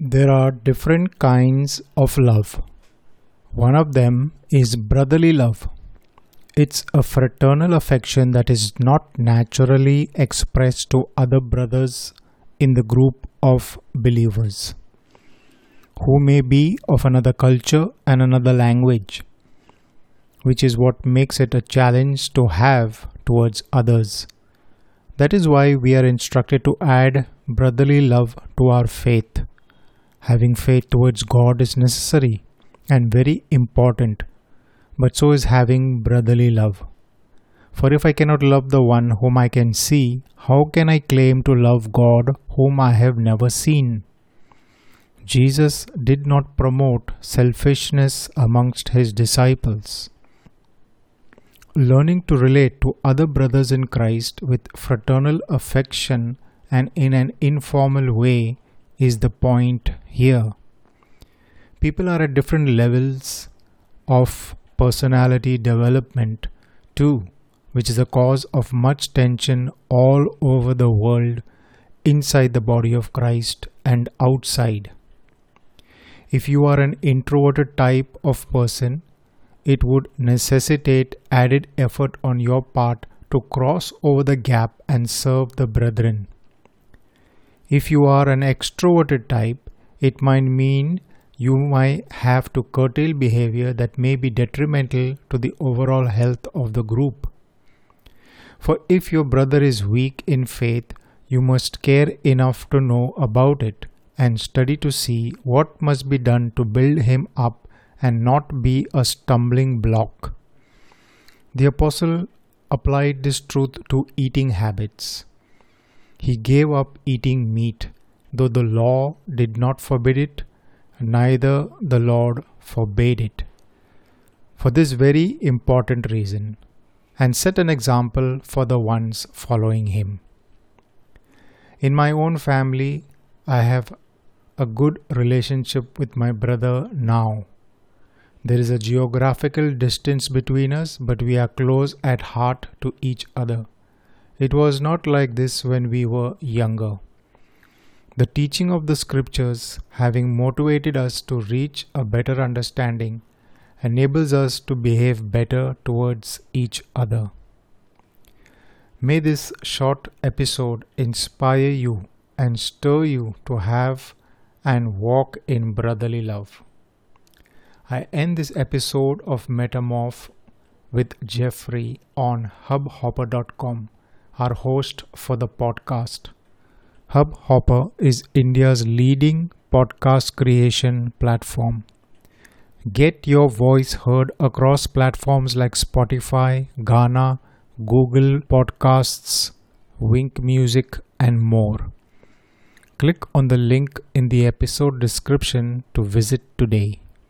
There are different kinds of love. One of them is brotherly love. It's a fraternal affection that is not naturally expressed to other brothers in the group of believers who may be of another culture and another language, which is what makes it a challenge to have towards others. That is why we are instructed to add brotherly love to our faith. Having faith towards God is necessary and very important, but so is having brotherly love. For if I cannot love the one whom I can see, how can I claim to love God whom I have never seen? Jesus did not promote selfishness amongst his disciples. Learning to relate to other brothers in Christ with fraternal affection and in an informal way is the point here. People are at different levels of personality development too, which is a cause of much tension all over the world, inside the body of Christ and outside. If you are an introverted type of person, it would necessitate added effort on your part to cross over the gap and serve the brethren. If you are an extroverted type, it might mean you might have to curtail behavior that may be detrimental to the overall health of the group. For if your brother is weak in faith, you must care enough to know about it and study to see what must be done to build him up and not be a stumbling block. The apostle applied this truth to eating habits. He gave up eating meat, though the law did not forbid it, neither the Lord forbade it. For this very important reason, and set an example for the ones following him. In my own family, I have a good relationship with my brother now. There is a geographical distance between us, but we are close at heart to each other. It was not like this when we were younger. The teaching of the scriptures, having motivated us to reach a better understanding, enables us to behave better towards each other. May this short episode inspire you and stir you to have and walk in brotherly love. I end this episode of Metamorph with Jeffrey on hubhopper.com our host for the podcast. Hubhopper is India's leading podcast creation platform. Get your voice heard across platforms like Spotify, Gaana, Google Podcasts, Wynk Music, and more. Click on the link in the episode description to visit today.